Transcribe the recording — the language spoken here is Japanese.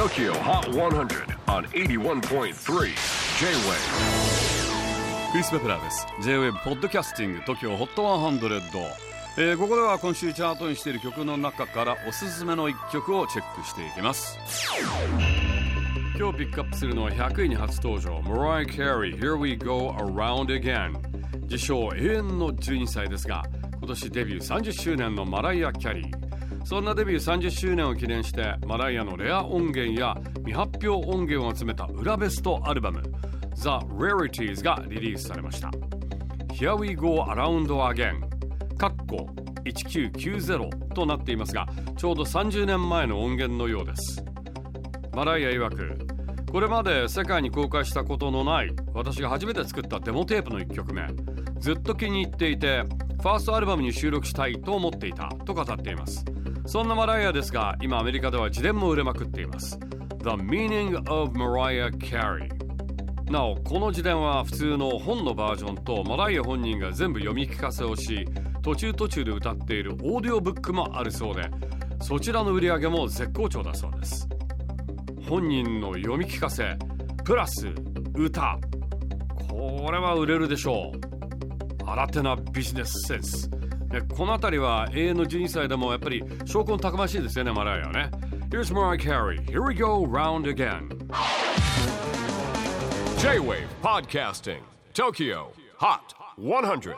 TOKYO HOT 100 on 81.3 J-WAVE クリス・ベプラーです。J-WAVE ポッドキャスティング TOKYO HOT 100、えー、ここでは今週チャートにしている曲の中からおすすめの一曲をチェックしていきます。今日ピックアップするのは100位に初登場 Mariah Carey Here We Go Around Again 自称永遠の12歳ですが今年デビュー30周年のマライア・キャリー。そんなデビュー30周年を記念してマライアのレア音源や未発表音源を集めた裏ベストアルバム The Rarities がリリースされました。Here We Go Around Again かっこ1990となっていますがちょうど30年前の音源のようです。マライア曰くこれまで世界に公開したことのない私が初めて作ったデモテープの1曲目。ずっと気に入っていてファーストアルバムに収録したいと思っていたと語っています。そんなマライアですが今アメリカでは自伝も売れまくっています。The Meaning of Mariah Carey なおこの自伝は普通の本のバージョンとマライア本人が全部読み聞かせをし途中途中で歌っているオーディオブックもあるそうでそちらの売り上げも絶好調だそうです。本人の読み聞かせプラス歌。これは売れるでしょう。新手なビジネスセンスこの辺りは永遠の12歳でもやっぱり証拠たくましいですよねマライアね Here's Mariah Carey Here we go round again J-Wave Podcasting Tokyo Hot 100